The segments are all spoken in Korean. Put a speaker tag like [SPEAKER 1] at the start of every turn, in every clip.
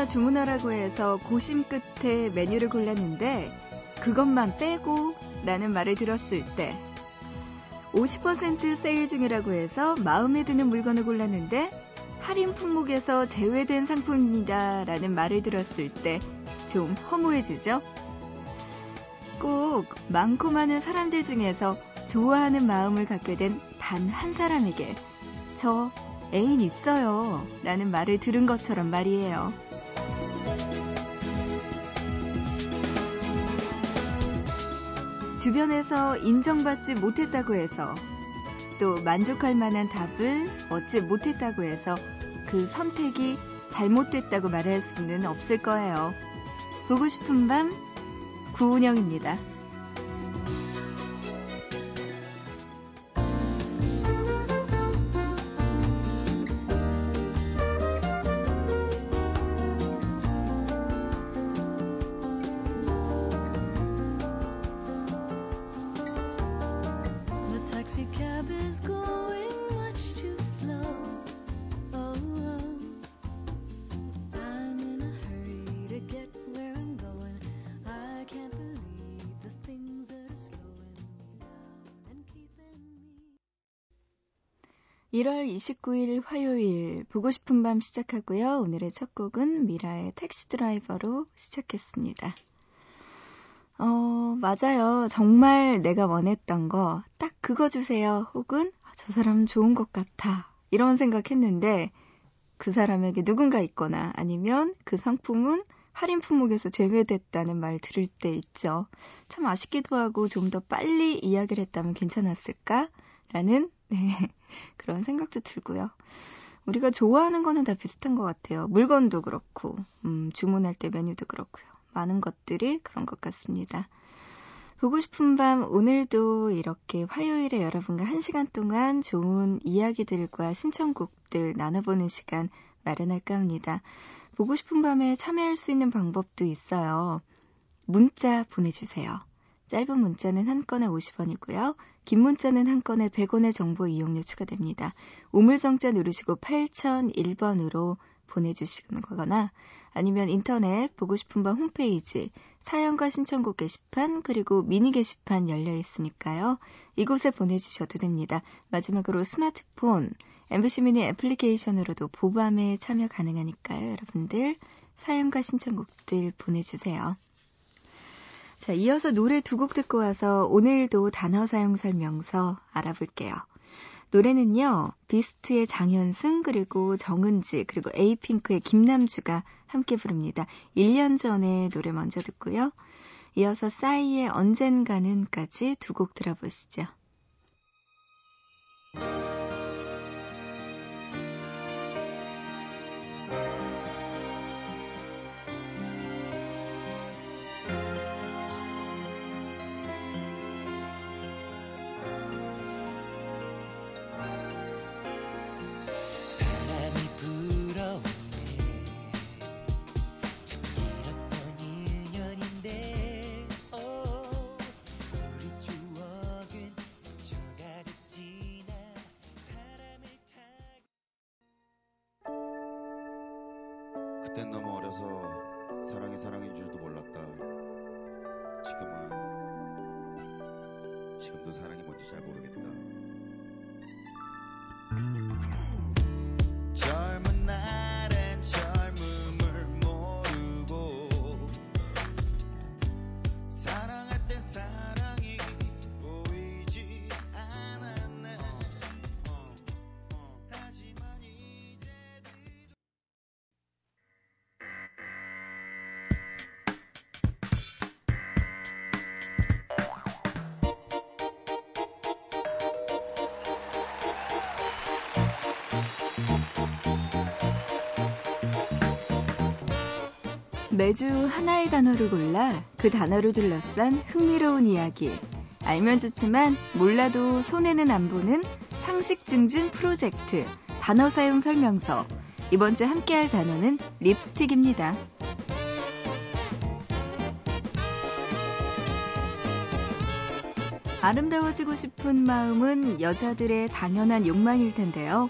[SPEAKER 1] 아무거나 주문하라고 해서 고심 끝에 메뉴를 골랐는데 그것만 빼고 라는 말을 들었을 때 50% 세일 중이라고 해서 마음에 드는 물건을 골랐는데 할인 품목에서 제외된 상품입니다 라는 말을 들었을 때 좀 허무해지죠? 꼭 많고 많은 사람들 중에서 좋아하는 마음을 갖게 된 단 한 사람에게 저 애인 있어요 라는 말을 들은 것처럼 말이에요. 주변에서 인정받지 못했다고 해서 또 만족할 만한 답을 얻지 못했다고 해서 그 선택이 잘못됐다고 말할 수는 없을 거예요. 보고 싶은 밤 구운영입니다. (1월 29일) 화요일 보고 싶은 밤 시작하고요. 오늘의 첫 곡은 미라의 택시 드라이버로 시작했습니다. 어, 맞아요. 정말 내가 원했던 거, 딱 그거 주세요. 혹은, 아, 저 사람 좋은 것 같아. 이런 생각했는데, 그 사람에게 누군가 있거나 아니면 그 상품은 할인 품목에서 제외됐다는 말 들을 때 있죠. 참 아쉽기도 하고 좀 더 빨리 이야기를 했다면 괜찮았을까? 라는 네, 그런 생각도 들고요. 우리가 좋아하는 거는 다 비슷한 것 같아요. 물건도 그렇고, 음, 주문할 때 메뉴도 그렇고요. 많은 것들이 그런 것 같습니다. 보고 싶은 밤 오늘도 이렇게 화요일에 여러분과 한 시간 동안 좋은 이야기들과 신청곡들 나눠보는 시간 마련할까 합니다. 보고 싶은 밤에 참여할 수 있는 방법도 있어요. 문자 보내주세요. 짧은 문자는 한 건에 50원이고요. 긴 문자는 한 건에 100원의 정보 이용료 추가됩니다. 우물정자 누르시고 8001번으로 보내주시는 거거나 아니면 인터넷 보고 싶은 밤 홈페이지 사연과 신청곡 게시판 그리고 미니 게시판 열려 있으니까요. 이곳에 보내주셔도 됩니다. 마지막으로 스마트폰 MBC 미니 애플리케이션으로도 보밤에 참여 가능하니까요. 여러분들 사연과 신청곡들 보내주세요. 자, 이어서 노래 두 곡 듣고 와서 오늘도 단어 사용 설명서 알아볼게요. 노래는요, 비스트의 장현승, 그리고 정은지, 그리고 에이핑크의 김남주가 함께 부릅니다. 1년 전에 노래 먼저 듣고요. 이어서 싸이의 언젠가는까지 두 곡 들어보시죠.
[SPEAKER 2] 어려서 사랑이 사랑인 줄도 몰랐다. 지금은 지금도 사랑이 뭔지 잘 모르겠다.
[SPEAKER 1] 매주 하나의 단어를 골라 그 단어를 둘러싼 흥미로운 이야기. 알면 좋지만 몰라도 손해는 안 보는 상식 증진 프로젝트 단어 사용 설명서. 이번 주 함께할 단어는 립스틱입니다. 아름다워지고 싶은 마음은 여자들의 당연한 욕망일 텐데요.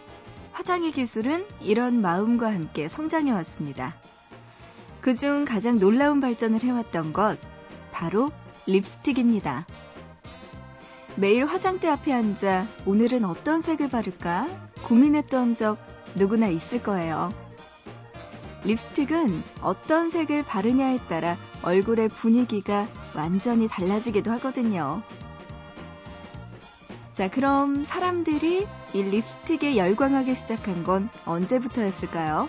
[SPEAKER 1] 화장의 기술은 이런 마음과 함께 성장해 왔습니다. 그중 가장 놀라운 발전을 해왔던 것, 바로 립스틱입니다. 매일 화장대 앞에 앉아 오늘은 어떤 색을 바를까 고민했던 적 누구나 있을 거예요. 립스틱은 어떤 색을 바르냐에 따라 얼굴의 분위기가 완전히 달라지기도 하거든요. 자, 그럼 사람들이 이 립스틱에 열광하기 시작한 건 언제부터였을까요?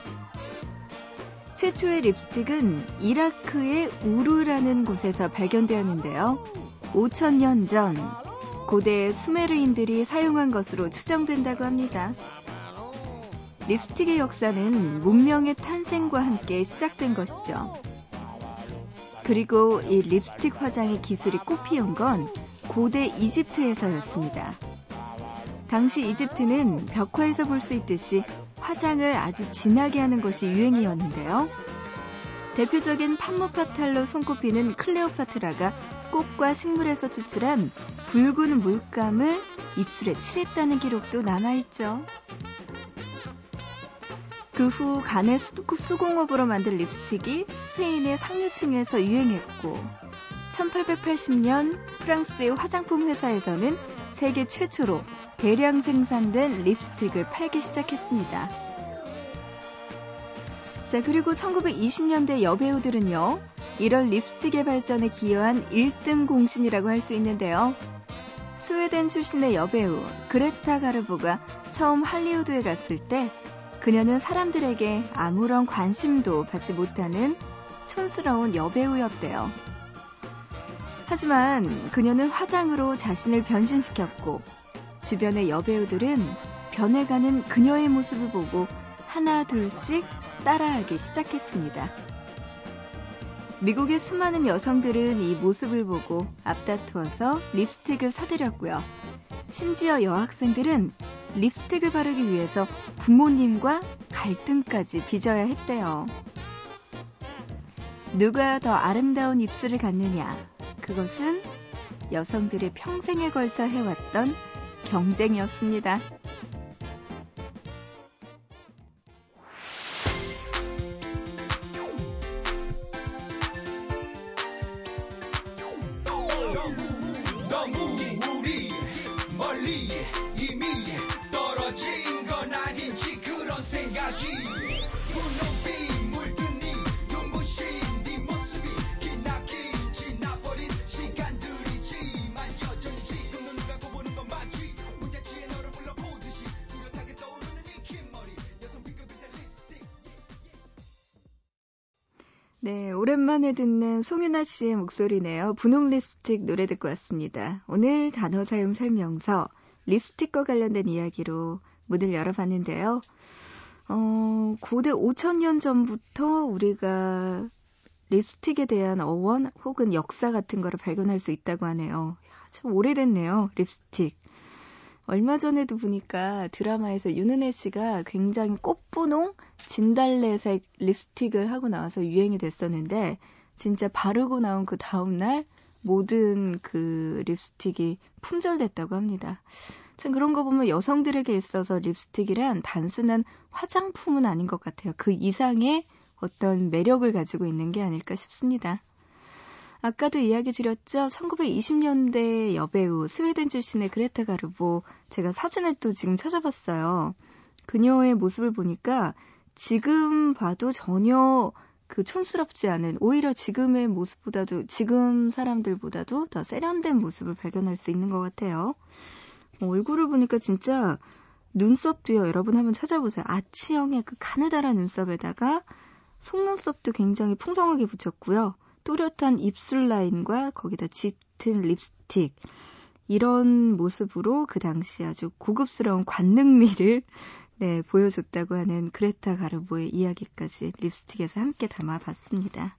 [SPEAKER 1] 최초의 립스틱은 이라크의 우르라는 곳에서 발견되었는데요. 5천년 전 고대 수메르인들이 사용한 것으로 추정된다고 합니다. 립스틱의 역사는 문명의 탄생과 함께 시작된 것이죠. 그리고 이 립스틱 화장의 기술이 꽃피운 건 고대 이집트에서였습니다. 당시 이집트는 벽화에서 볼 수 있듯이 화장을 아주 진하게 하는 것이 유행이었는데요. 대표적인 판모파탈로 손꼽히는 클레오파트라가 꽃과 식물에서 추출한 붉은 물감을 입술에 칠했다는 기록도 남아있죠. 그 후 간의 수공업으로 만든 립스틱이 스페인의 상류층에서 유행했고 1880년 프랑스의 화장품 회사에서는 세계 최초로 대량 생산된 립스틱을 팔기 시작했습니다. 자, 그리고 1920년대 여배우들은요, 이런 립스틱의 발전에 기여한 1등 공신이라고 할 수 있는데요. 스웨덴 출신의 여배우 그레타 가르보가 처음 할리우드에 갔을 때 그녀는 사람들에게 아무런 관심도 받지 못하는 촌스러운 여배우였대요. 하지만 그녀는 화장으로 자신을 변신시켰고 주변의 여배우들은 변해가는 그녀의 모습을 보고 하나 둘씩 따라하기 시작했습니다. 미국의 수많은 여성들은 이 모습을 보고 앞다투어서 립스틱을 사들였고요. 심지어 여학생들은 립스틱을 바르기 위해서 부모님과 갈등까지 빚어야 했대요. 누가 더 아름다운 입술을 갖느냐? 그것은 여성들의 평생에 걸쳐 해왔던 경쟁이었습니다. 네, 오랜만에 듣는 송윤아 씨의 목소리네요. 분홍 립스틱 노래 듣고 왔습니다. 오늘 단어 사용 설명서 립스틱과 관련된 이야기로 문을 열어봤는데요. 어, 고대 5천년 전부터 우리가 립스틱에 대한 어원 혹은 역사 같은 거를 발견할 수 있다고 하네요. 야, 참 오래됐네요, 립스틱. 얼마 전에도 보니까 드라마에서 윤은혜 씨가 굉장히 꽃분홍 진달래색 립스틱을 하고 나와서 유행이 됐었는데 진짜 바르고 나온 그 다음날 모든 그 립스틱이 품절됐다고 합니다. 참 그런 거 보면 여성들에게 있어서 립스틱이란 단순한 화장품은 아닌 것 같아요. 그 이상의 어떤 매력을 가지고 있는 게 아닐까 싶습니다. 아까도 이야기 드렸죠. 1920년대 여배우 스웨덴 출신의 그레타 가르보 제가 사진을 또 지금 찾아봤어요. 그녀의 모습을 보니까 지금 봐도 전혀 그 촌스럽지 않은 오히려 지금의 모습보다도 지금 사람들보다도 더 세련된 모습을 발견할 수 있는 것 같아요. 어, 얼굴을 보니까 진짜 눈썹도요. 여러분 한번 찾아보세요. 아치형의 그 가느다란 눈썹에다가 속눈썹도 굉장히 풍성하게 붙였고요. 또렷한 입술 라인과 거기다 짙은 립스틱 이런 모습으로 그 당시 아주 고급스러운 관능미를 네, 보여줬다고 하는 그레타 가르보의 이야기까지 립스틱에서 함께 담아봤습니다.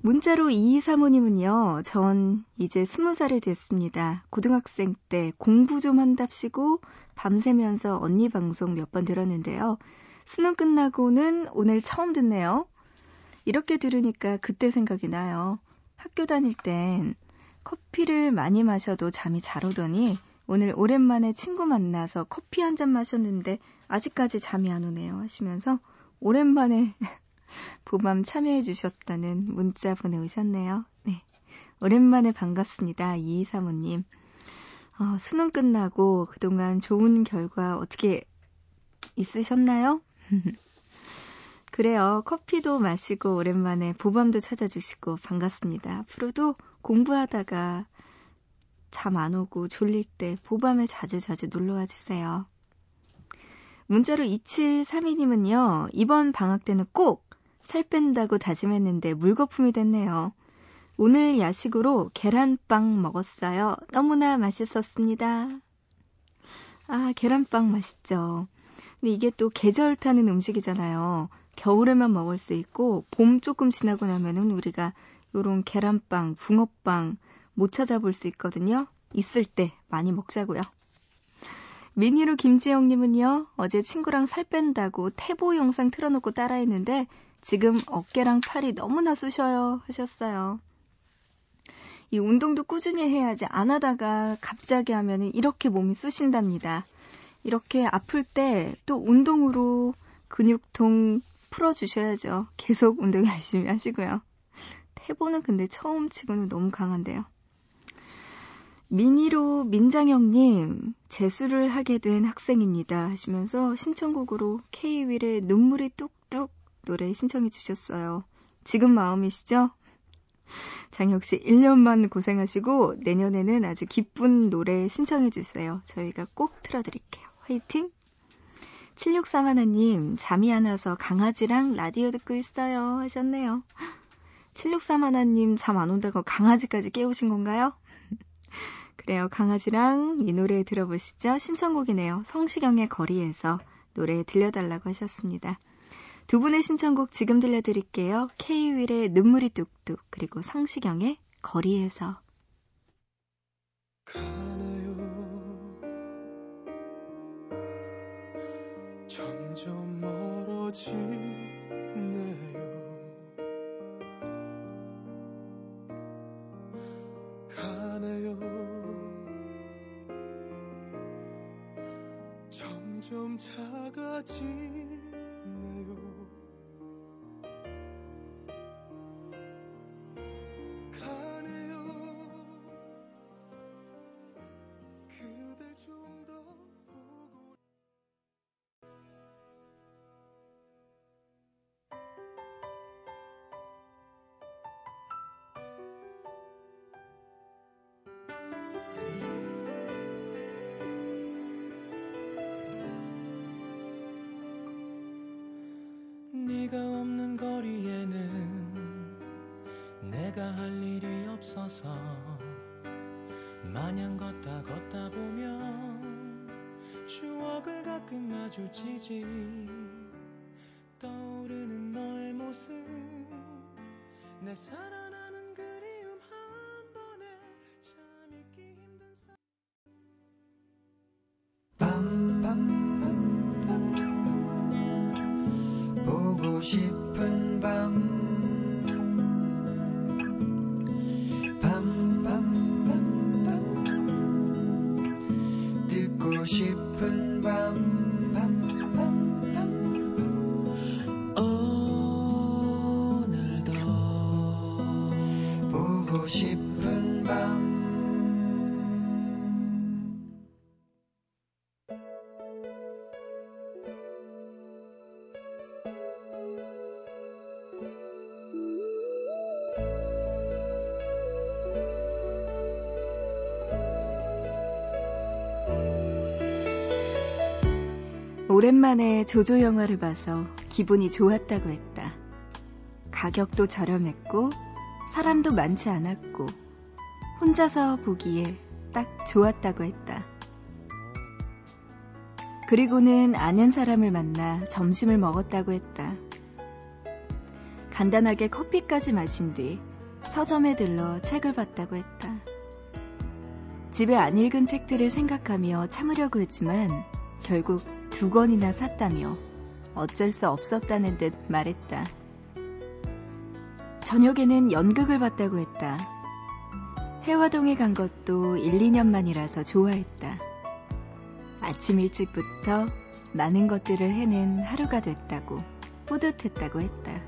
[SPEAKER 1] 문자로 2235님은요, 전 이제 20살이 됐습니다. 고등학생 때 공부 좀 한답시고 밤새면서 언니 방송 몇 번 들었는데요. 수능 끝나고는 오늘 처음 듣네요. 이렇게 들으니까 그때 생각이 나요. 학교 다닐 땐 커피를 많이 마셔도 잠이 잘 오더니 오늘 오랜만에 친구 만나서 커피 한 잔 마셨는데 아직까지 잠이 안 오네요 하시면서 오랜만에 보밤 참여해 주셨다는 문자 보내오셨네요. 네. 오랜만에 반갑습니다. 이사모님. 어, 수능 끝나고 그동안 좋은 결과 어떻게 있으셨나요? 그래요. 커피도 마시고 오랜만에 보밤도 찾아주시고 반갑습니다. 앞으로도 공부하다가 잠 안 오고 졸릴 때 보밤에 자주 자주 놀러와 주세요. 문자로 2732님은요, 이번 방학 때는 꼭 살 뺀다고 다짐했는데 물거품이 됐네요. 오늘 야식으로 계란빵 먹었어요. 너무나 맛있었습니다. 아, 계란빵 맛있죠. 근데 이게 또 계절 타는 음식이잖아요. 겨울에만 먹을 수 있고, 봄 조금 지나고 나면은 우리가 요런 계란빵, 붕어빵 못 찾아볼 수 있거든요. 있을 때 많이 먹자고요. 미니로 김지영님은요, 어제 친구랑 살 뺀다고 태보 영상 틀어놓고 따라했는데, 지금 어깨랑 팔이 너무나 쑤셔요. 하셨어요. 이 운동도 꾸준히 해야지 안 하다가 갑자기 하면은 이렇게 몸이 쑤신답니다. 이렇게 아플 때 또 운동으로 근육통 풀어주셔야죠. 계속 운동 열심히 하시고요. 태보는 근데 처음 치고는 너무 강한데요. 미니로 민장영님, 재수를 하게 된 학생입니다. 하시면서 신청곡으로 K-윌의 눈물이 뚝뚝 노래 신청해 주셨어요. 지금 마음이시죠? 장혁 씨 1년만 고생하시고 내년에는 아주 기쁜 노래 신청해 주세요. 저희가 꼭 틀어드릴게요. 화이팅! 763 하나님, 잠이 안 와서 강아지랑 라디오 듣고 있어요. 하셨네요. 763 하나님, 잠 안 온다고 강아지까지 깨우신 건가요? 그래요. 강아지랑 이 노래 들어보시죠. 신청곡이네요. 성시경의 거리에서 노래 들려달라고 하셨습니다. 두 분의 신청곡 지금 들려드릴게요. K-윌의 눈물이 뚝뚝 그리고 성시경의 거리에서
[SPEAKER 2] 점점 멀어지네요. 가네요. 점점 작아지 마냥 걷다 걷다 보면 추억을 가끔 마주치지. 떠오르는 너의 모습 내 살아나는 그리움 한 번에 참 잊기 힘든 사... 밤밤 보고 싶
[SPEAKER 1] 오랜만에 조조 영화를 봐서 기분이 좋았다고 했다. 가격도 저렴했고 사람도 많지 않았고 혼자서 보기에 딱 좋았다고 했다. 그리고는 아는 사람을 만나 점심을 먹었다고 했다. 간단하게 커피까지 마신 뒤 서점에 들러 책을 봤다고 했다. 집에 안 읽은 책들을 생각하며 참으려고 했지만 결국 두 권이나 샀다며 어쩔 수 없었다는 듯 말했다. 저녁에는 연극을 봤다고 했다. 해화동에 간 것도 1, 2년 만이라서 좋아했다. 아침 일찍부터 많은 것들을 해낸 하루가 됐다고 뿌듯했다고 했다.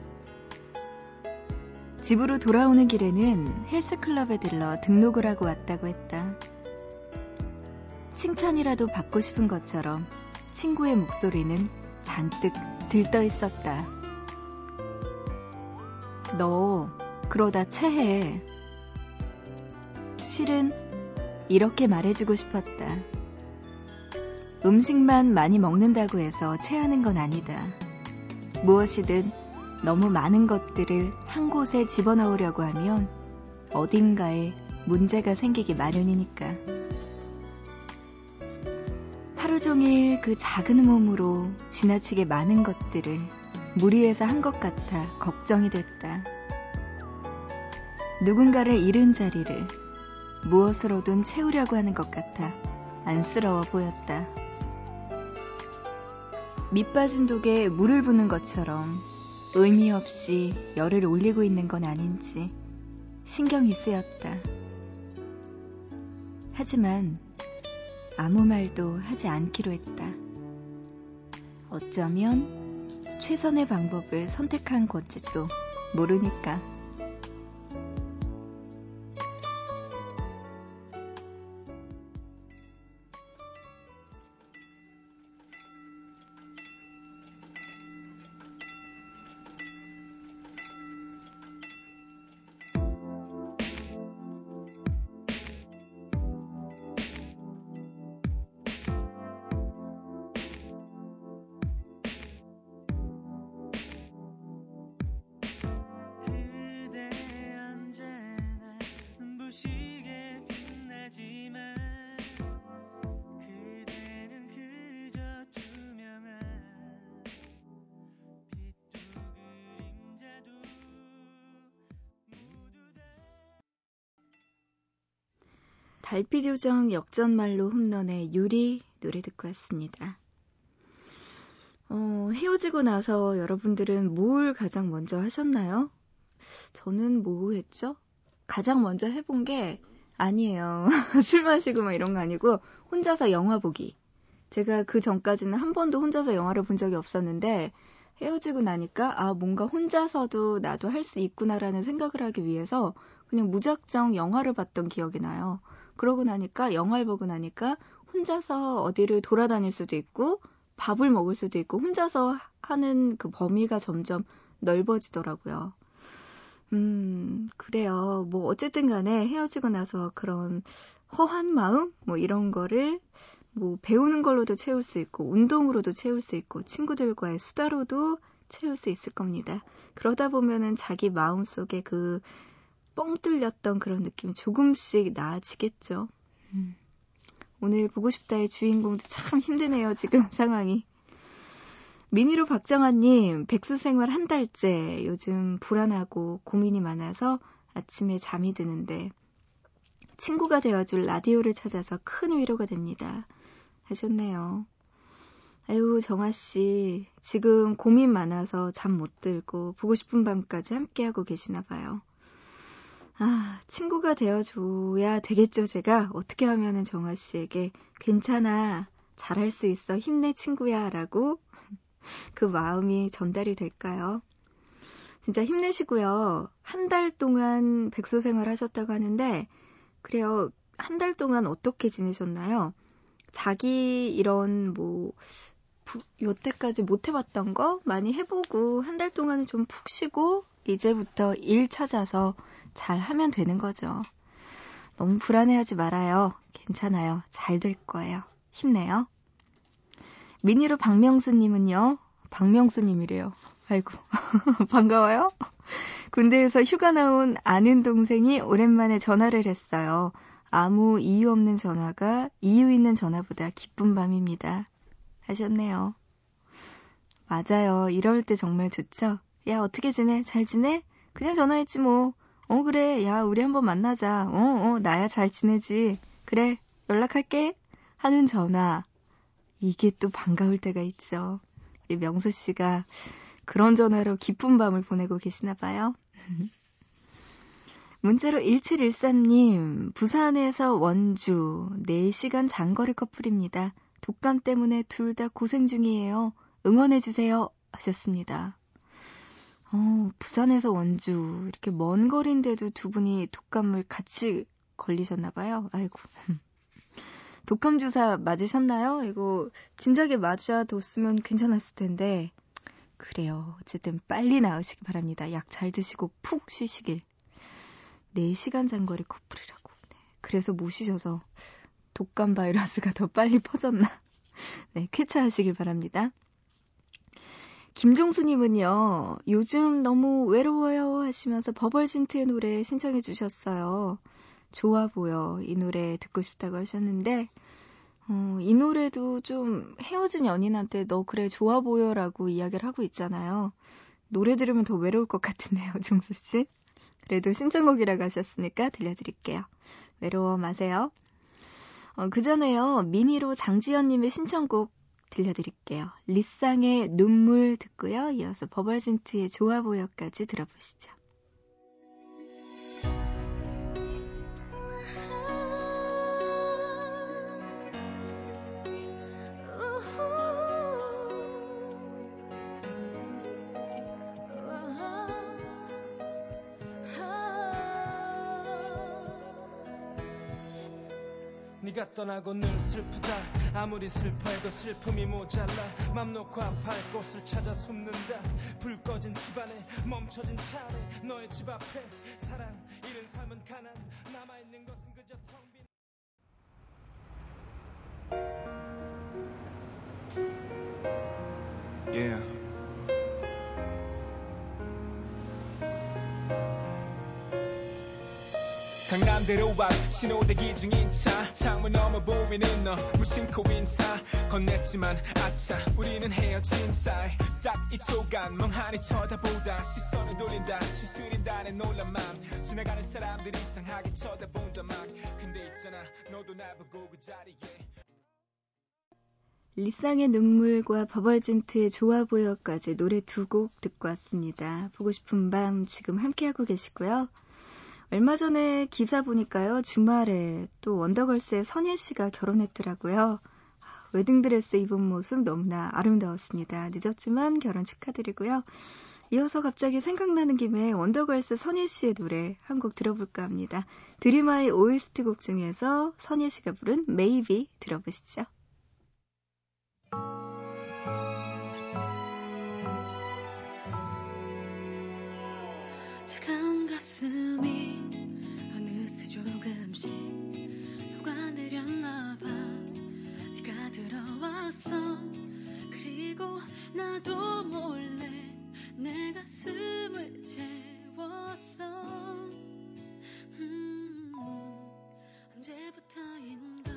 [SPEAKER 1] 집으로 돌아오는 길에는 헬스클럽에 들러 등록을 하고 왔다고 했다. 칭찬이라도 받고 싶은 것처럼 친구의 목소리는 잔뜩 들떠 있었다. 너 그러다 체해. 실은 이렇게 말해주고 싶었다. 음식만 많이 먹는다고 해서 체하는 건 아니다. 무엇이든 너무 많은 것들을 한 곳에 집어넣으려고 하면 어딘가에 문제가 생기기 마련이니까. 하루 종일 그 작은 몸으로 지나치게 많은 것들을 무리해서 한 것 같아 걱정이 됐다. 누군가를 잃은 자리를 무엇으로든 채우려고 하는 것 같아 안쓰러워 보였다. 밑 빠진 독에 물을 부는 것처럼 의미 없이 열을 올리고 있는 건 아닌지 신경이 쓰였다. 하지만 아무 말도 하지 않기로 했다. 어쩌면 최선의 방법을 선택한 건지도 모르니까. 달빛 요정 역전말로 홈런의 유리 노래 듣고 왔습니다. 어, 헤어지고 나서 여러분들은 뭘 가장 먼저 하셨나요? 저는 뭐 했죠? 가장 먼저 해본 게 아니에요. 술 마시고 막 이런 거 아니고 혼자서 영화 보기. 제가 그 전까지는 한 번도 혼자서 영화를 본 적이 없었는데 헤어지고 나니까 아 뭔가 혼자서도 나도 할 수 있구나라는 생각을 하기 위해서 그냥 무작정 영화를 봤던 기억이 나요. 그러고 나니까 영화를 보고 나니까 혼자서 어디를 돌아다닐 수도 있고 밥을 먹을 수도 있고 혼자서 하는 그 범위가 점점 넓어지더라고요. 음, 그래요. 뭐 어쨌든 간에 헤어지고 나서 그런 허한 마음 뭐 이런 거를 뭐 배우는 걸로도 채울 수 있고 운동으로도 채울 수 있고 친구들과의 수다로도 채울 수 있을 겁니다. 그러다 보면은 자기 마음 속에 그 뻥 뚫렸던 그런 느낌이 조금씩 나아지겠죠. 음. 오늘 보고 싶다의 주인공도 참 힘드네요, 지금 상황이. 미니로 박정아님, 백수 생활 한 달째 요즘 불안하고 고민이 많아서 아침에 잠이 드는데 친구가 되어줄 라디오를 찾아서 큰 위로가 됩니다. 하셨네요. 아유, 정아씨, 지금 고민 많아서 잠 못 들고 보고 싶은 밤까지 함께하고 계시나 봐요. 아, 친구가 되어줘야 되겠죠, 제가. 어떻게 하면은 정아 씨에게 괜찮아, 잘할 수 있어, 힘내, 친구야, 라고 그 마음이 전달이 될까요? 진짜 힘내시고요. 한 달 동안 백수 생활 하셨다고 하는데, 그래요. 한 달 동안 어떻게 지내셨나요? 자기 이런 뭐, 요때까지 못 해봤던 거 많이 해보고, 한 달 동안은 좀 푹 쉬고, 이제부터 일 찾아서 잘 하면 되는 거죠. 너무 불안해하지 말아요. 괜찮아요. 잘 될 거예요. 힘내요. 미니로 박명수님은요. 박명수님이래요. 아이고 반가워요. 군대에서 휴가 나온 아는 동생이 오랜만에 전화를 했어요. 아무 이유 없는 전화가 이유 있는 전화보다 기쁜 밤입니다. 하셨네요. 맞아요. 이럴 때 정말 좋죠. 야, 어떻게 지내? 잘 지내? 그냥 전화했지 뭐. 어, 그래. 야, 우리 한번 만나자. 어, 어, 나야 잘 지내지. 그래. 연락할게. 하는 전화. 이게 또 반가울 때가 있죠. 우리 명수 씨가 그런 전화로 기쁜 밤을 보내고 계시나 봐요. 문자로 1713님, 부산에서 원주 4시간 장거리 커플입니다. 독감 때문에 둘 다 고생 중이에요. 응원해주세요. 하셨습니다. 어, 부산에서 원주 이렇게 먼 거리인데도 두 분이 독감을 같이 걸리셨나 봐요. 아이고. 독감 주사 맞으셨나요? 이거 진작에 맞아뒀으면 괜찮았을 텐데. 그래요. 어쨌든 빨리 나으시기 바랍니다. 약 잘 드시고 푹 쉬시길. 4시간 장거리 커플이라고. 네. 그래서 모시셔서 독감 바이러스가 더 빨리 퍼졌나. 네, 쾌차하시길 바랍니다. 김종수님은요, 요즘 너무 외로워요 하시면서 버벌진트의 노래 신청해 주셨어요. 좋아 보여. 이 노래 듣고 싶다고 하셨는데, 어, 이 노래도 좀 헤어진 연인한테 너 그래 좋아 보여라고 이야기를 하고 있잖아요. 노래 들으면 더 외로울 것 같은데요, 종수 씨. 그래도 신청곡이라고 하셨으니까 들려드릴게요. 외로워 마세요. 어, 그 전에요, 미니로 장지연님의 신청곡 들려드릴게요. 리쌍의 눈물 듣고요. 이어서 버벌진트의 좋아 보여까지 들어보시죠.
[SPEAKER 3] 네가 떠나고 늘 슬프다. 아무리 슬퍼해도 슬픔이 모자라. 맘 놓고 아파할 곳을 찾아 숨는다. 불 꺼진 집안에 멈춰진 차 안에 너의 집 앞에 사랑 잃은 삶은 가난. 남아 강남대로 앞 신호대기 중인 차. 창문 너머 보이는 너. 무심코 인사. 건넸지만 아차 우리는 헤어진 사이. 딱이 초간 멍하니 쳐다보다 시선을 돌린다. 추스린다는 놀란 맘 지나가는 사람들 이상하게 쳐다본다만. 근데 있잖아 너도 날 보고 그 자리에.
[SPEAKER 1] 리쌍의 눈물과 버벌진트의 좋아 보여까지 노래 두 곡 듣고 왔습니다. 보고 싶은 밤 지금 함께하고 계시고요. 얼마 전에 기사 보니까요. 주말에 또 원더걸스의 선예 씨가 결혼했더라고요. 웨딩드레스 입은 모습 너무나 아름다웠습니다. 늦었지만 결혼 축하드리고요. 이어서 갑자기 생각나는 김에 원더걸스 선예 씨의 노래 한 곡 들어볼까 합니다. 드림아이 OST 곡 중에서 선예 씨가 부른 Maybe 들어보시죠.
[SPEAKER 4] 가슴이 나도 몰래 내 가슴을 채웠어 음, 언제부터인가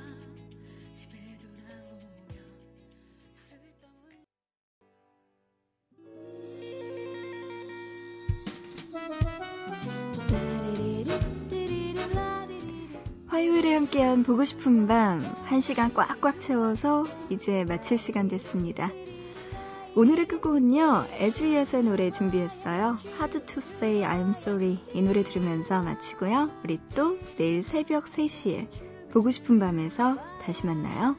[SPEAKER 4] 집에 돌아오면 나를 떠올려
[SPEAKER 1] 화요일에 함께한 보고 싶은 밤, 한 시간 꽉꽉 채워서 이제 마칠 시간 됐습니다. 오늘의 끝곡은요, 에즈이엇의 노래 준비했어요. Hard to say I'm sorry. 이 노래 들으면서 마치고요. 우리 또 내일 새벽 3시에 보고 싶은 밤에서 다시 만나요.